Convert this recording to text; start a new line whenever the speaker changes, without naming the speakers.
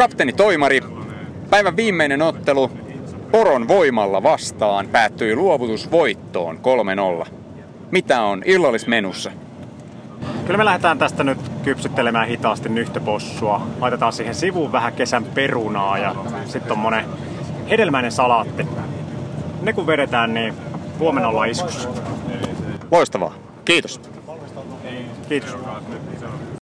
kapteeni Toimari. Päivän viimeinen ottelu Poron voimalla vastaan päättyi luovutusvoittoon 3-0. Mitä on illallismenussa?
Kyllä me lähdetään tästä nyt kypsyttelemään hitaasti nyhtöpossua. Laitetaan siihen sivuun vähän kesän perunaa ja sitten monen hedelmäinen salaatti. Ne kun vedetään, niin huomenna ollaan iskussa.
Loistavaa. Kiitos.
Kiitos.